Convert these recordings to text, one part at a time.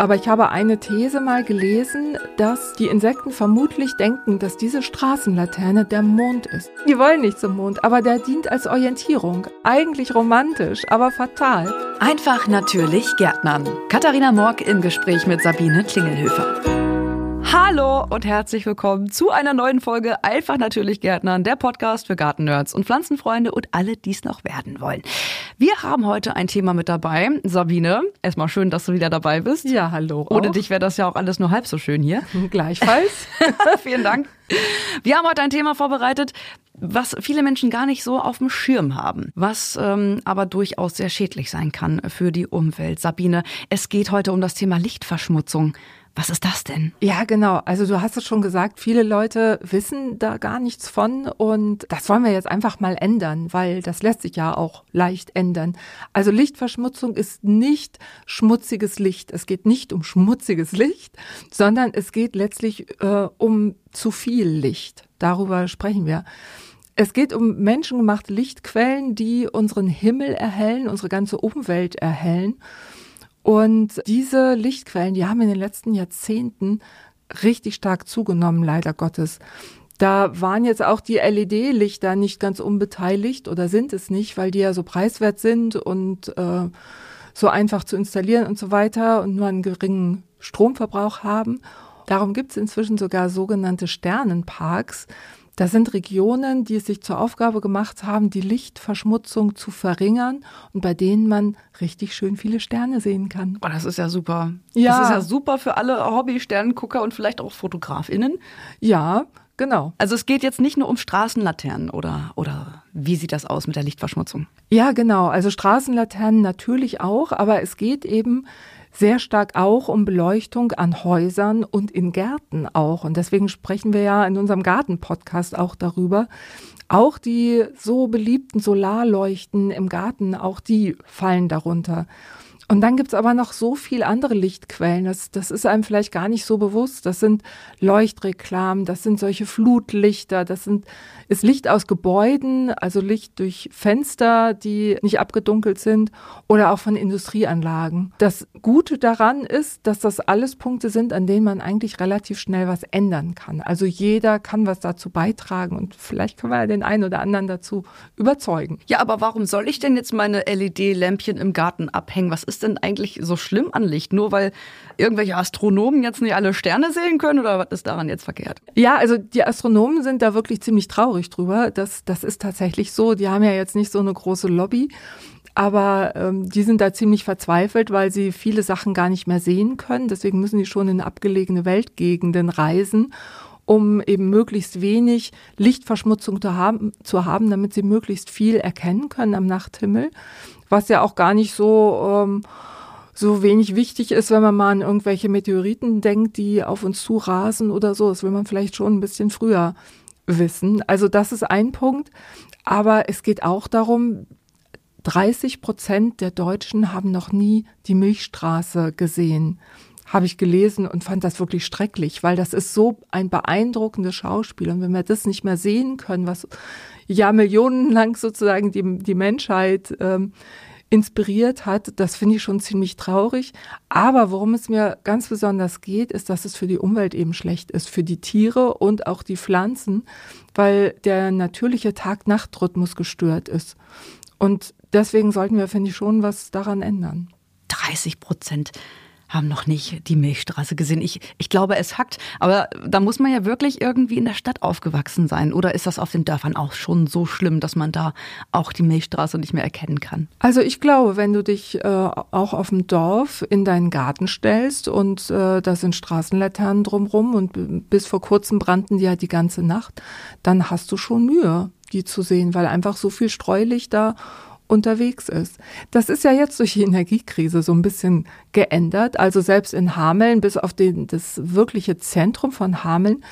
aber ich habe eine These mal gelesen, dass die Insekten vermutlich denken, dass diese Straßenlaterne der Mond ist. Die wollen nicht zum Mond, aber der dient als Orientierung. Eigentlich romantisch, aber fatal. Einfach natürlich Gärtnern. Katharina Morg im Gespräch mit Sabine Klingelhöfer. Hallo und herzlich willkommen zu einer neuen Folge Einfach natürlich Gärtnern, der Podcast für Gartennerds und Pflanzenfreunde und alle, die es noch werden wollen. Wir haben heute ein Thema mit dabei. Sabine, erstmal schön, dass du wieder dabei bist. Ja, hallo. Ohne dich wäre das ja auch alles nur halb so schön hier. Gleichfalls. Vielen Dank. Wir haben heute ein Thema vorbereitet, was viele Menschen gar nicht so auf dem Schirm haben, was ähm, aber durchaus sehr schädlich sein kann für die Umwelt. Sabine, es geht heute um das Thema Lichtverschmutzung. Was ist das denn? Ja, genau. Also du hast es schon gesagt, viele Leute wissen da gar nichts von und das wollen wir jetzt einfach mal ändern, weil das lässt sich ja auch leicht ändern. Also Lichtverschmutzung ist nicht schmutziges Licht. Es geht nicht um schmutziges Licht, sondern es geht letztlich äh, um zu viel Licht. Darüber sprechen wir. Es geht um menschengemachte Lichtquellen, die unseren Himmel erhellen, unsere ganze Umwelt erhellen. Und diese Lichtquellen, die haben in den letzten Jahrzehnten richtig stark zugenommen, leider Gottes. Da waren jetzt auch die LED-Lichter nicht ganz unbeteiligt oder sind es nicht, weil die ja so preiswert sind und äh, so einfach zu installieren und so weiter und nur einen geringen Stromverbrauch haben. Darum gibt es inzwischen sogar sogenannte Sternenparks, das sind Regionen, die es sich zur Aufgabe gemacht haben, die Lichtverschmutzung zu verringern und bei denen man richtig schön viele Sterne sehen kann. Oh, das ist ja super. Ja. Das ist ja super für alle Hobby-Sternengucker und vielleicht auch FotografInnen. Ja, Genau. Also es geht jetzt nicht nur um Straßenlaternen oder, oder wie sieht das aus mit der Lichtverschmutzung? Ja, genau. Also Straßenlaternen natürlich auch, aber es geht eben sehr stark auch um Beleuchtung an Häusern und in Gärten auch. Und deswegen sprechen wir ja in unserem Garten-Podcast auch darüber. Auch die so beliebten Solarleuchten im Garten, auch die fallen darunter. Und dann gibt's aber noch so viel andere Lichtquellen. Das, das ist einem vielleicht gar nicht so bewusst. Das sind Leuchtreklamen, das sind solche Flutlichter, das sind, ist Licht aus Gebäuden, also Licht durch Fenster, die nicht abgedunkelt sind oder auch von Industrieanlagen. Das Gute daran ist, dass das alles Punkte sind, an denen man eigentlich relativ schnell was ändern kann. Also jeder kann was dazu beitragen und vielleicht können wir ja den einen oder anderen dazu überzeugen. Ja, aber warum soll ich denn jetzt meine LED-Lämpchen im Garten abhängen? Was ist denn eigentlich so schlimm an Licht? Nur weil irgendwelche Astronomen jetzt nicht alle Sterne sehen können oder was ist daran jetzt verkehrt? Ja, also die Astronomen sind da wirklich ziemlich traurig drüber. Das, das ist tatsächlich so. Die haben ja jetzt nicht so eine große Lobby. Aber ähm, die sind da ziemlich verzweifelt, weil sie viele Sachen gar nicht mehr sehen können. Deswegen müssen die schon in abgelegene Weltgegenden reisen um eben möglichst wenig Lichtverschmutzung zu haben, zu haben, damit sie möglichst viel erkennen können am Nachthimmel was ja auch gar nicht so, ähm, so wenig wichtig ist, wenn man mal an irgendwelche Meteoriten denkt, die auf uns zu rasen oder so. Das will man vielleicht schon ein bisschen früher wissen. Also das ist ein Punkt. Aber es geht auch darum, 30 Prozent der Deutschen haben noch nie die Milchstraße gesehen habe ich gelesen und fand das wirklich schrecklich, weil das ist so ein beeindruckendes Schauspiel. Und wenn wir das nicht mehr sehen können, was ja millionenlang sozusagen die, die Menschheit ähm, inspiriert hat, das finde ich schon ziemlich traurig. Aber worum es mir ganz besonders geht, ist, dass es für die Umwelt eben schlecht ist, für die Tiere und auch die Pflanzen, weil der natürliche Tag-Nacht-Rhythmus gestört ist. Und deswegen sollten wir, finde ich, schon was daran ändern. 30 Prozent haben noch nicht die Milchstraße gesehen. Ich, ich glaube, es hackt. Aber da muss man ja wirklich irgendwie in der Stadt aufgewachsen sein. Oder ist das auf den Dörfern auch schon so schlimm, dass man da auch die Milchstraße nicht mehr erkennen kann? Also ich glaube, wenn du dich äh, auch auf dem Dorf in deinen Garten stellst und äh, da sind Straßenlaternen drumrum und bis vor kurzem brannten die ja die ganze Nacht, dann hast du schon Mühe, die zu sehen, weil einfach so viel Streulicht da unterwegs ist. Das ist ja jetzt durch die Energiekrise so ein bisschen geändert. Also selbst in Hameln, bis auf den, das wirkliche Zentrum von Hameln,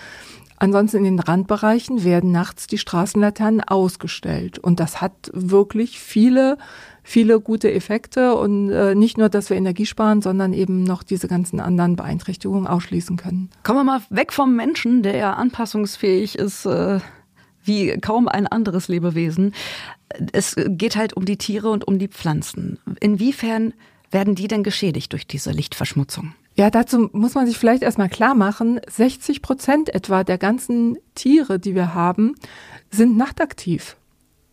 Ansonsten in den Randbereichen werden nachts die Straßenlaternen ausgestellt. Und das hat wirklich viele, viele gute Effekte. Und äh, nicht nur, dass wir Energie sparen, sondern eben noch diese ganzen anderen Beeinträchtigungen ausschließen können. Kommen wir mal weg vom Menschen, der ja anpassungsfähig ist. Äh wie kaum ein anderes Lebewesen. Es geht halt um die Tiere und um die Pflanzen. Inwiefern werden die denn geschädigt durch diese Lichtverschmutzung? Ja, dazu muss man sich vielleicht erstmal klar machen, 60 Prozent etwa der ganzen Tiere, die wir haben, sind nachtaktiv.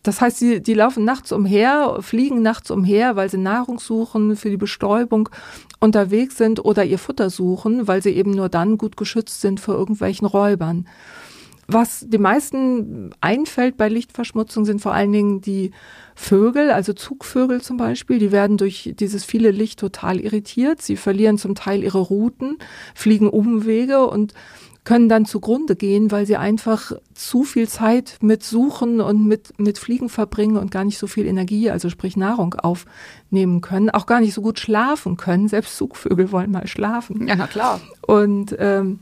Das heißt, die, die laufen nachts umher, fliegen nachts umher, weil sie Nahrung suchen, für die Bestäubung unterwegs sind oder ihr Futter suchen, weil sie eben nur dann gut geschützt sind vor irgendwelchen Räubern. Was die meisten einfällt bei Lichtverschmutzung sind vor allen Dingen die Vögel, also Zugvögel zum Beispiel, die werden durch dieses viele Licht total irritiert. Sie verlieren zum Teil ihre Routen, fliegen Umwege und können dann zugrunde gehen, weil sie einfach zu viel Zeit mit Suchen und mit, mit Fliegen verbringen und gar nicht so viel Energie, also sprich Nahrung aufnehmen können, auch gar nicht so gut schlafen können. Selbst Zugvögel wollen mal schlafen. Ja, na klar. Und ähm,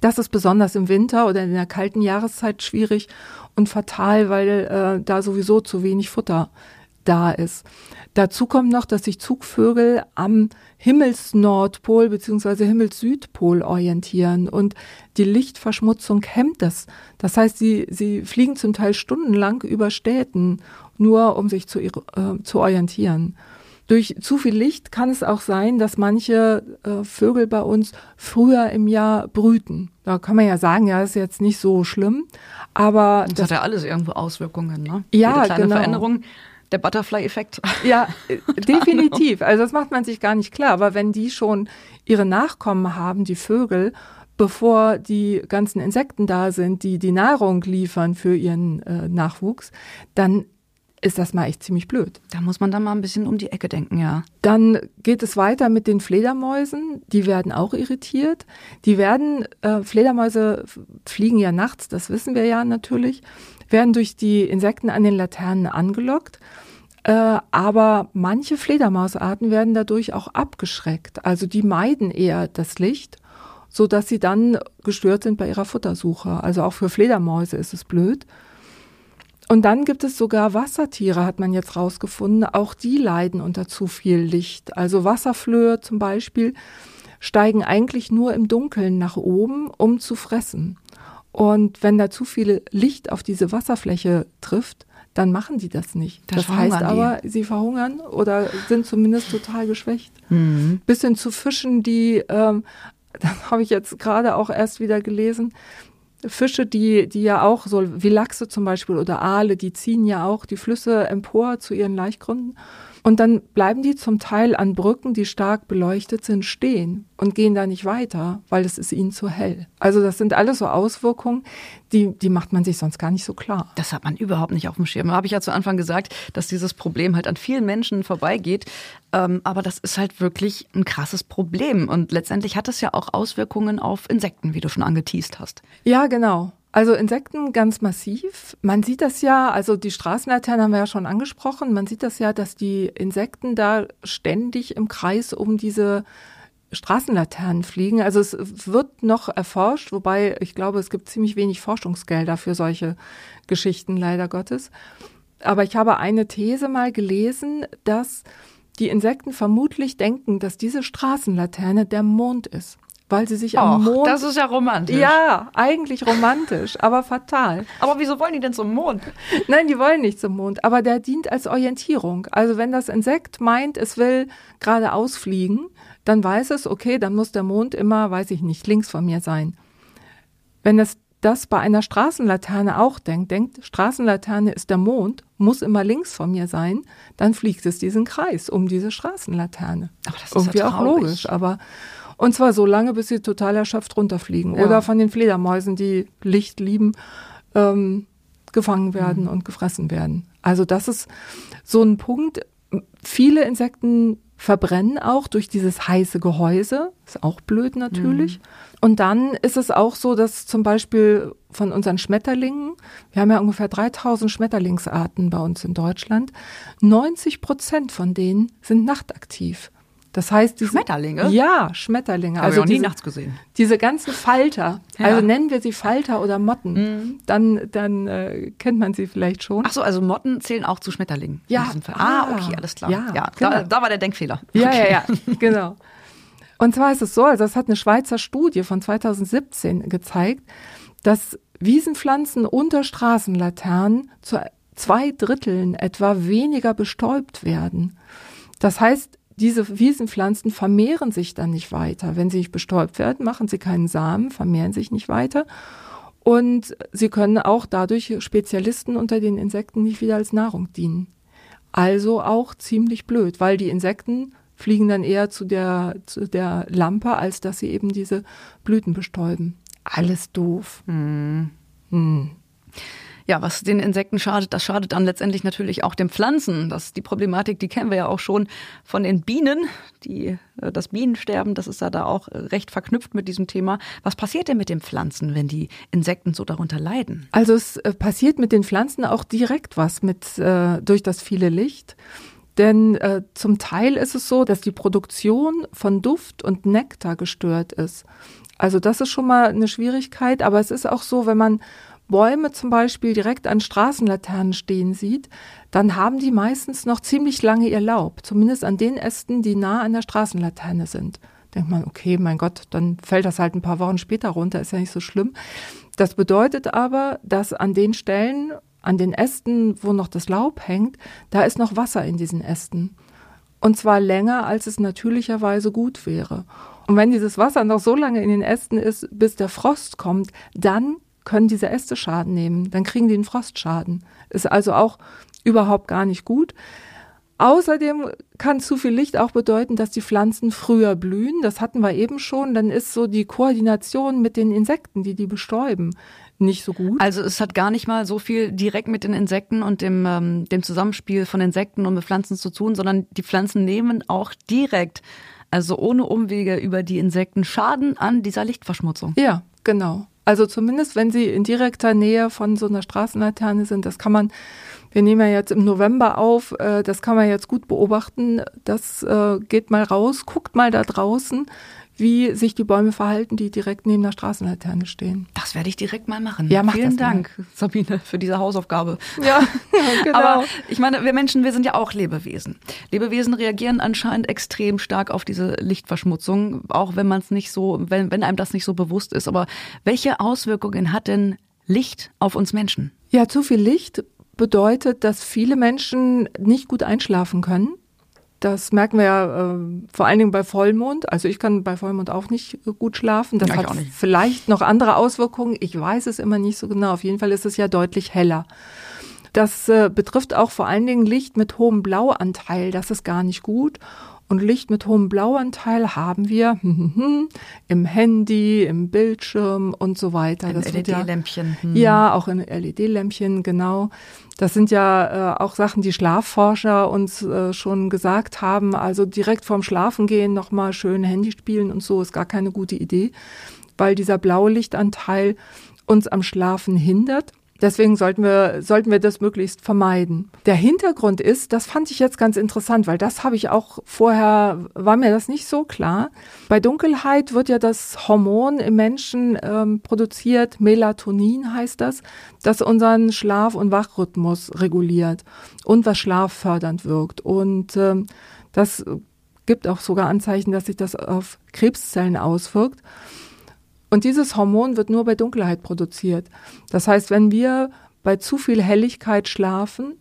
das ist besonders im Winter oder in der kalten Jahreszeit schwierig und fatal, weil äh, da sowieso zu wenig Futter da ist. Dazu kommt noch, dass sich Zugvögel am Himmelsnordpol bzw. Himmelssüdpol orientieren und die Lichtverschmutzung hemmt das. Das heißt, sie, sie fliegen zum Teil stundenlang über Städten, nur um sich zu, äh, zu orientieren. Durch zu viel Licht kann es auch sein, dass manche äh, Vögel bei uns früher im Jahr brüten. Da kann man ja sagen, ja, ist jetzt nicht so schlimm, aber das, das hat ja alles irgendwo Auswirkungen, ne? Ja, Jede kleine genau. Veränderung der Butterfly-Effekt. Ja, definitiv. Also das macht man sich gar nicht klar. Aber wenn die schon ihre Nachkommen haben, die Vögel, bevor die ganzen Insekten da sind, die die Nahrung liefern für ihren äh, Nachwuchs, dann ist das mal echt ziemlich blöd. Da muss man dann mal ein bisschen um die Ecke denken, ja. Dann geht es weiter mit den Fledermäusen. Die werden auch irritiert. Die werden, äh, Fledermäuse fliegen ja nachts, das wissen wir ja natürlich, werden durch die Insekten an den Laternen angelockt. Äh, aber manche Fledermausarten werden dadurch auch abgeschreckt. Also die meiden eher das Licht, so dass sie dann gestört sind bei ihrer Futtersuche. Also auch für Fledermäuse ist es blöd. Und dann gibt es sogar Wassertiere, hat man jetzt rausgefunden. Auch die leiden unter zu viel Licht. Also Wasserflöhe zum Beispiel steigen eigentlich nur im Dunkeln nach oben, um zu fressen. Und wenn da zu viel Licht auf diese Wasserfläche trifft, dann machen die das nicht. Das, das heißt aber, die. sie verhungern oder sind zumindest total geschwächt. Mhm. Bis hin zu Fischen, die, ähm, das habe ich jetzt gerade auch erst wieder gelesen, Fische, die, die ja auch so, wie Lachse zum Beispiel oder Aale, die ziehen ja auch die Flüsse empor zu ihren Laichgründen. Und dann bleiben die zum Teil an Brücken, die stark beleuchtet sind, stehen und gehen da nicht weiter, weil es ist ihnen zu hell. Also das sind alles so Auswirkungen, die, die macht man sich sonst gar nicht so klar. Das hat man überhaupt nicht auf dem Schirm. Habe ich ja zu Anfang gesagt, dass dieses Problem halt an vielen Menschen vorbeigeht. Ähm, aber das ist halt wirklich ein krasses Problem. Und letztendlich hat es ja auch Auswirkungen auf Insekten, wie du schon angeteased hast. Ja, genau. Also Insekten ganz massiv. Man sieht das ja, also die Straßenlaternen haben wir ja schon angesprochen. Man sieht das ja, dass die Insekten da ständig im Kreis um diese Straßenlaternen fliegen. Also es wird noch erforscht, wobei ich glaube, es gibt ziemlich wenig Forschungsgelder für solche Geschichten, leider Gottes. Aber ich habe eine These mal gelesen, dass die Insekten vermutlich denken, dass diese Straßenlaterne der Mond ist weil sie sich Och, am Mond. Das ist ja romantisch. Ja, eigentlich romantisch, aber fatal. Aber wieso wollen die denn zum Mond? Nein, die wollen nicht zum Mond, aber der dient als Orientierung. Also wenn das Insekt meint, es will geradeaus fliegen, dann weiß es, okay, dann muss der Mond immer, weiß ich nicht, links von mir sein. Wenn es das bei einer Straßenlaterne auch denkt, denkt, Straßenlaterne ist der Mond, muss immer links von mir sein, dann fliegt es diesen Kreis um diese Straßenlaterne. Aber das ist Irgendwie ja auch logisch, aber und zwar so lange, bis sie total erschöpft runterfliegen. Ja. Oder von den Fledermäusen, die Licht lieben, ähm, gefangen werden mhm. und gefressen werden. Also das ist so ein Punkt. Viele Insekten verbrennen auch durch dieses heiße Gehäuse. Ist auch blöd natürlich. Mhm. Und dann ist es auch so, dass zum Beispiel von unseren Schmetterlingen, wir haben ja ungefähr 3000 Schmetterlingsarten bei uns in Deutschland, 90 Prozent von denen sind nachtaktiv. Das heißt, diese, Schmetterlinge? Ja, Schmetterlinge. Habe also ich auch nie diese, nachts gesehen. Diese ganzen Falter, ja. also nennen wir sie Falter oder Motten, mhm. dann, dann äh, kennt man sie vielleicht schon. Ach so, also Motten zählen auch zu Schmetterlingen. Ja. Ah, ah, okay, alles klar. Ja, ja genau. da, da, war der Denkfehler. Ja, okay. ja, ja, genau. Und zwar ist es so, also das hat eine Schweizer Studie von 2017 gezeigt, dass Wiesenpflanzen unter Straßenlaternen zu zwei Dritteln etwa weniger bestäubt werden. Das heißt, diese Wiesenpflanzen vermehren sich dann nicht weiter. Wenn sie nicht bestäubt werden, machen sie keinen Samen, vermehren sich nicht weiter. Und sie können auch dadurch Spezialisten unter den Insekten nicht wieder als Nahrung dienen. Also auch ziemlich blöd, weil die Insekten fliegen dann eher zu der, zu der Lampe, als dass sie eben diese Blüten bestäuben. Alles doof. Hm. Hm ja, was den Insekten schadet, das schadet dann letztendlich natürlich auch den Pflanzen. Das die Problematik, die kennen wir ja auch schon von den Bienen, die äh, das Bienensterben, das ist ja da auch recht verknüpft mit diesem Thema. Was passiert denn mit den Pflanzen, wenn die Insekten so darunter leiden? Also es äh, passiert mit den Pflanzen auch direkt was mit äh, durch das viele Licht. Denn äh, zum Teil ist es so, dass die Produktion von Duft und Nektar gestört ist. Also das ist schon mal eine Schwierigkeit, aber es ist auch so, wenn man Bäume zum Beispiel direkt an Straßenlaternen stehen sieht, dann haben die meistens noch ziemlich lange ihr Laub, zumindest an den Ästen, die nah an der Straßenlaterne sind. Denkt man, okay, mein Gott, dann fällt das halt ein paar Wochen später runter, ist ja nicht so schlimm. Das bedeutet aber, dass an den Stellen, an den Ästen, wo noch das Laub hängt, da ist noch Wasser in diesen Ästen. Und zwar länger, als es natürlicherweise gut wäre. Und wenn dieses Wasser noch so lange in den Ästen ist, bis der Frost kommt, dann können diese Äste Schaden nehmen. Dann kriegen die einen Frostschaden. Ist also auch überhaupt gar nicht gut. Außerdem kann zu viel Licht auch bedeuten, dass die Pflanzen früher blühen. Das hatten wir eben schon. Dann ist so die Koordination mit den Insekten, die die bestäuben, nicht so gut. Also es hat gar nicht mal so viel direkt mit den Insekten und dem, ähm, dem Zusammenspiel von Insekten und mit Pflanzen zu tun, sondern die Pflanzen nehmen auch direkt, also ohne Umwege über die Insekten Schaden an dieser Lichtverschmutzung. Ja, genau. Also zumindest, wenn sie in direkter Nähe von so einer Straßenlaterne sind, das kann man, wir nehmen ja jetzt im November auf, äh, das kann man jetzt gut beobachten. Das äh, geht mal raus, guckt mal da draußen, wie sich die Bäume verhalten, die direkt neben der Straßenlaterne stehen. Das werde ich direkt mal machen. Ja, mach Vielen Dank, mal. Sabine, für diese Hausaufgabe. Ja, genau. Aber ich meine, wir Menschen, wir sind ja auch Lebewesen. Lebewesen reagieren anscheinend extrem stark auf diese Lichtverschmutzung, auch wenn man es nicht so, wenn, wenn einem das nicht so bewusst ist. Aber welche Auswirkungen hat denn Licht auf uns Menschen? Ja, zu viel Licht bedeutet, dass viele Menschen nicht gut einschlafen können. Das merken wir ja äh, vor allen Dingen bei Vollmond. Also ich kann bei Vollmond auch nicht gut schlafen. Das ja, hat vielleicht noch andere Auswirkungen. Ich weiß es immer nicht so genau. Auf jeden Fall ist es ja deutlich heller. Das äh, betrifft auch vor allen Dingen Licht mit hohem Blauanteil. Das ist gar nicht gut. Und Licht mit hohem Blauanteil haben wir im Handy, im Bildschirm und so weiter. In LED-Lämpchen. Ja, hm. ja, auch in LED-Lämpchen, genau. Das sind ja äh, auch Sachen, die Schlafforscher uns äh, schon gesagt haben. Also direkt vorm Schlafengehen nochmal schön Handy spielen und so ist gar keine gute Idee, weil dieser blaue Lichtanteil uns am Schlafen hindert. Deswegen sollten wir, sollten wir das möglichst vermeiden. Der Hintergrund ist, das fand ich jetzt ganz interessant, weil das habe ich auch vorher, war mir das nicht so klar. Bei Dunkelheit wird ja das Hormon im Menschen ähm, produziert, Melatonin heißt das, das unseren Schlaf- und Wachrhythmus reguliert und was schlaffördernd wirkt. Und ähm, das gibt auch sogar Anzeichen, dass sich das auf Krebszellen auswirkt. Und dieses Hormon wird nur bei Dunkelheit produziert. Das heißt, wenn wir bei zu viel Helligkeit schlafen,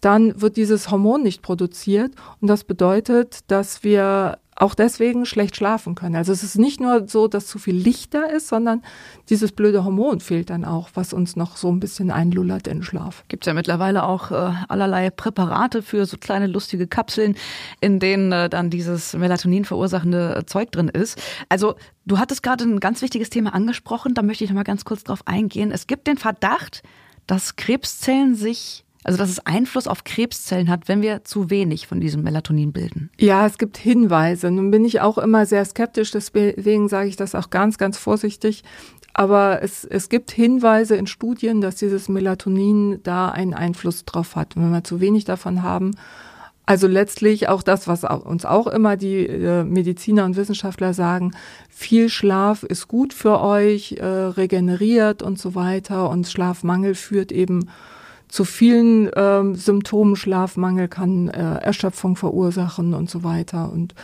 dann wird dieses Hormon nicht produziert. Und das bedeutet, dass wir auch deswegen schlecht schlafen können. Also es ist nicht nur so, dass zu viel Licht da ist, sondern dieses blöde Hormon fehlt dann auch, was uns noch so ein bisschen einlullert in Schlaf. Gibt ja mittlerweile auch äh, allerlei Präparate für so kleine lustige Kapseln, in denen äh, dann dieses Melatonin verursachende äh, Zeug drin ist. Also du hattest gerade ein ganz wichtiges Thema angesprochen, da möchte ich noch mal ganz kurz drauf eingehen. Es gibt den Verdacht, dass Krebszellen sich also dass es Einfluss auf Krebszellen hat, wenn wir zu wenig von diesem Melatonin bilden. Ja, es gibt Hinweise. Nun bin ich auch immer sehr skeptisch, deswegen sage ich das auch ganz, ganz vorsichtig. Aber es, es gibt Hinweise in Studien, dass dieses Melatonin da einen Einfluss drauf hat. Und wenn wir zu wenig davon haben, also letztlich auch das, was uns auch immer die äh, Mediziner und Wissenschaftler sagen, viel Schlaf ist gut für euch, äh, regeneriert und so weiter. Und Schlafmangel führt eben zu vielen ähm, Symptomen, Schlafmangel kann äh, Erschöpfung verursachen und so weiter und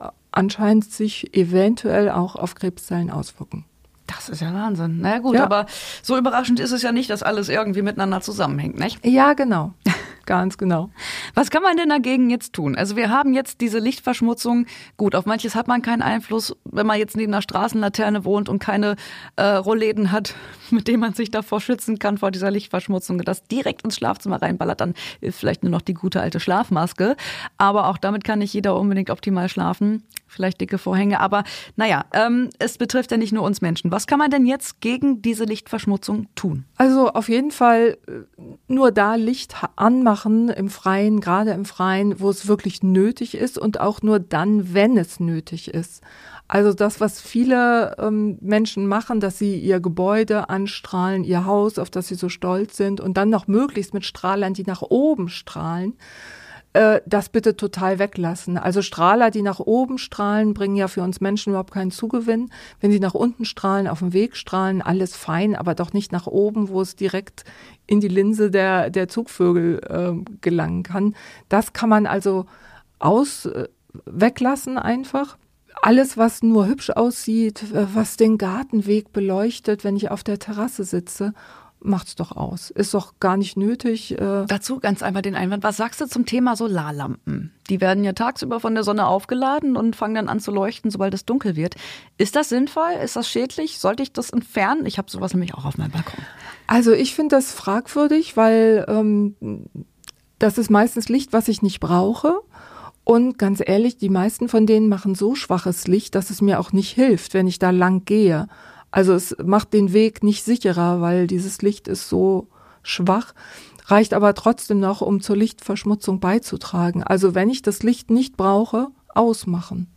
äh, anscheinend sich eventuell auch auf Krebszellen auswirken. Das ist ja Wahnsinn. Na naja, gut, ja. aber so überraschend ist es ja nicht, dass alles irgendwie miteinander zusammenhängt, nicht? Ja, genau. Ganz genau. Was kann man denn dagegen jetzt tun? Also wir haben jetzt diese Lichtverschmutzung. Gut, auf manches hat man keinen Einfluss, wenn man jetzt neben einer Straßenlaterne wohnt und keine äh, Rollläden hat, mit denen man sich davor schützen kann vor dieser Lichtverschmutzung, das direkt ins Schlafzimmer reinballert, dann ist vielleicht nur noch die gute alte Schlafmaske. Aber auch damit kann nicht jeder unbedingt optimal schlafen. Vielleicht dicke Vorhänge. Aber naja, ähm, es betrifft ja nicht nur uns Menschen. Was kann man denn jetzt gegen diese Lichtverschmutzung tun? Also auf jeden Fall äh, nur da Licht anmachen im Freien, gerade im Freien, wo es wirklich nötig ist und auch nur dann, wenn es nötig ist. Also das, was viele ähm, Menschen machen, dass sie ihr Gebäude anstrahlen, ihr Haus, auf das sie so stolz sind und dann noch möglichst mit Strahlern, die nach oben strahlen, äh, das bitte total weglassen. Also Strahler, die nach oben strahlen, bringen ja für uns Menschen überhaupt keinen Zugewinn. Wenn sie nach unten strahlen, auf dem Weg strahlen, alles fein, aber doch nicht nach oben, wo es direkt in die Linse der, der Zugvögel äh, gelangen kann. Das kann man also aus äh, weglassen einfach. Alles, was nur hübsch aussieht, äh, was den Gartenweg beleuchtet, wenn ich auf der Terrasse sitze macht's doch aus. Ist doch gar nicht nötig. Äh Dazu ganz einmal den Einwand. Was sagst du zum Thema Solarlampen? Die werden ja tagsüber von der Sonne aufgeladen und fangen dann an zu leuchten, sobald es dunkel wird. Ist das sinnvoll? Ist das schädlich? Sollte ich das entfernen? Ich habe sowas nämlich auch auf meinem Balkon. Also ich finde das fragwürdig, weil ähm, das ist meistens Licht, was ich nicht brauche. Und ganz ehrlich, die meisten von denen machen so schwaches Licht, dass es mir auch nicht hilft, wenn ich da lang gehe. Also es macht den Weg nicht sicherer, weil dieses Licht ist so schwach, reicht aber trotzdem noch, um zur Lichtverschmutzung beizutragen. Also wenn ich das Licht nicht brauche, ausmachen.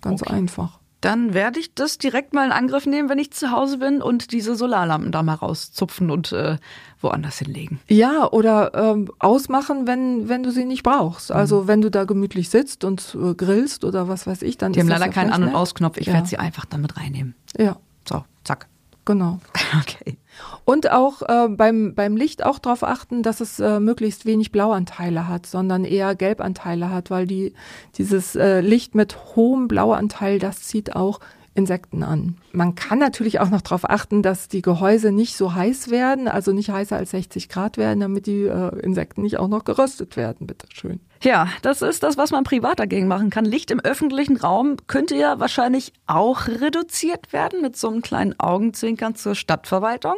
Ganz okay. einfach. Dann werde ich das direkt mal in Angriff nehmen, wenn ich zu Hause bin und diese Solarlampen da mal rauszupfen und äh, woanders hinlegen. Ja, oder ähm, ausmachen, wenn, wenn du sie nicht brauchst. Also mhm. wenn du da gemütlich sitzt und äh, grillst oder was weiß ich, dann Die haben leider keinen An- und Ausknopf. Ich ja. werde sie einfach damit reinnehmen. Ja. So, zack. Genau. Okay. Und auch äh, beim, beim Licht auch darauf achten, dass es äh, möglichst wenig Blauanteile hat, sondern eher Gelbanteile hat, weil die, dieses äh, Licht mit hohem Blauanteil, das zieht auch Insekten an. Man kann natürlich auch noch darauf achten, dass die Gehäuse nicht so heiß werden, also nicht heißer als 60 Grad werden, damit die äh, Insekten nicht auch noch geröstet werden, bitteschön. Ja, das ist das, was man privat dagegen machen kann. Licht im öffentlichen Raum könnte ja wahrscheinlich auch reduziert werden mit so einem kleinen Augenzwinkern zur Stadtverwaltung.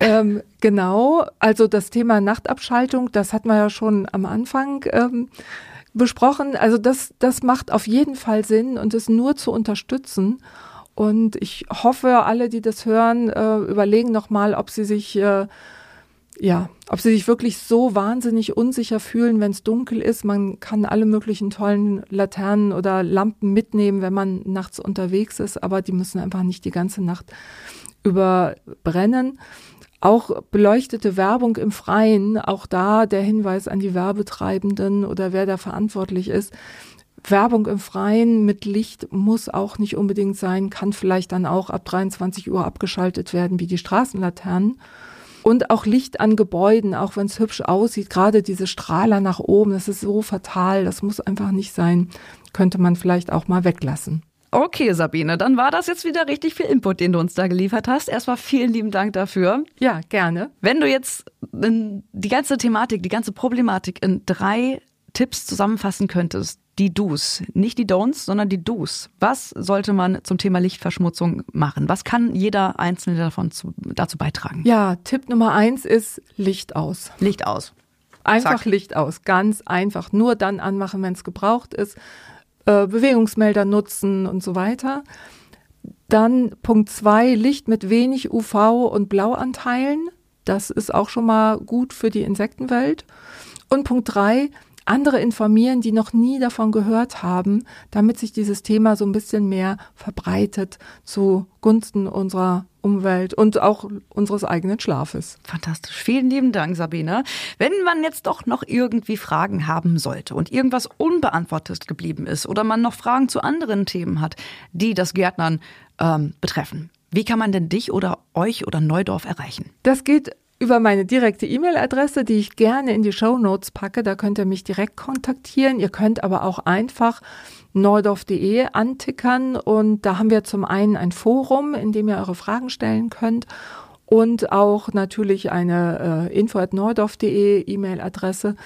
Ähm, genau, also das Thema Nachtabschaltung, das hat man ja schon am Anfang ähm, besprochen. Also das, das macht auf jeden Fall Sinn und ist nur zu unterstützen. Und ich hoffe, alle, die das hören, äh, überlegen nochmal, ob sie sich, äh, ja, ob sie sich wirklich so wahnsinnig unsicher fühlen, wenn es dunkel ist. Man kann alle möglichen tollen Laternen oder Lampen mitnehmen, wenn man nachts unterwegs ist, aber die müssen einfach nicht die ganze Nacht überbrennen. Auch beleuchtete Werbung im Freien, auch da der Hinweis an die Werbetreibenden oder wer da verantwortlich ist. Werbung im Freien mit Licht muss auch nicht unbedingt sein, kann vielleicht dann auch ab 23 Uhr abgeschaltet werden, wie die Straßenlaternen. Und auch Licht an Gebäuden, auch wenn es hübsch aussieht, gerade diese Strahler nach oben, das ist so fatal, das muss einfach nicht sein, könnte man vielleicht auch mal weglassen. Okay, Sabine, dann war das jetzt wieder richtig viel Input, den du uns da geliefert hast. Erstmal vielen lieben Dank dafür. Ja, gerne. Wenn du jetzt die ganze Thematik, die ganze Problematik in drei Tipps zusammenfassen könntest, die Do's, nicht die Don'ts, sondern die Do's. Was sollte man zum Thema Lichtverschmutzung machen? Was kann jeder Einzelne davon zu, dazu beitragen? Ja, Tipp Nummer eins ist Licht aus. Licht aus. Einfach Zack. Licht aus, ganz einfach. Nur dann anmachen, wenn es gebraucht ist äh, Bewegungsmelder nutzen und so weiter. Dann Punkt zwei, Licht mit wenig UV- und Blauanteilen. Das ist auch schon mal gut für die Insektenwelt. Und Punkt drei, andere informieren, die noch nie davon gehört haben, damit sich dieses Thema so ein bisschen mehr verbreitet zugunsten unserer Umwelt und auch unseres eigenen Schlafes. Fantastisch. Vielen lieben Dank, Sabine. Wenn man jetzt doch noch irgendwie Fragen haben sollte und irgendwas unbeantwortet geblieben ist oder man noch Fragen zu anderen Themen hat, die das Gärtnern ähm, betreffen, wie kann man denn dich oder euch oder Neudorf erreichen? Das geht über meine direkte E-Mail-Adresse, die ich gerne in die Show Notes packe. Da könnt ihr mich direkt kontaktieren. Ihr könnt aber auch einfach neudorf.de antickern und da haben wir zum einen ein Forum, in dem ihr eure Fragen stellen könnt und auch natürlich eine äh, info.neudorf.de E-Mail-Adresse.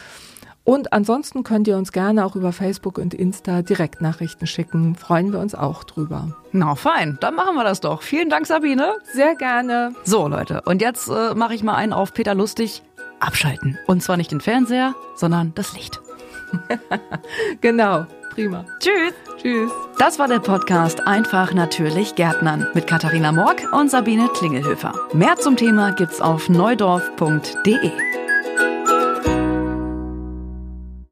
Und ansonsten könnt ihr uns gerne auch über Facebook und Insta Direktnachrichten schicken. Freuen wir uns auch drüber. Na fein, dann machen wir das doch. Vielen Dank, Sabine. Sehr gerne. So, Leute, und jetzt äh, mache ich mal einen auf Peter Lustig. Abschalten. Und zwar nicht den Fernseher, sondern das Licht. genau, prima. Tschüss. Tschüss. Das war der Podcast Einfach natürlich Gärtnern mit Katharina Morg und Sabine Klingelhöfer. Mehr zum Thema gibt's auf neudorf.de.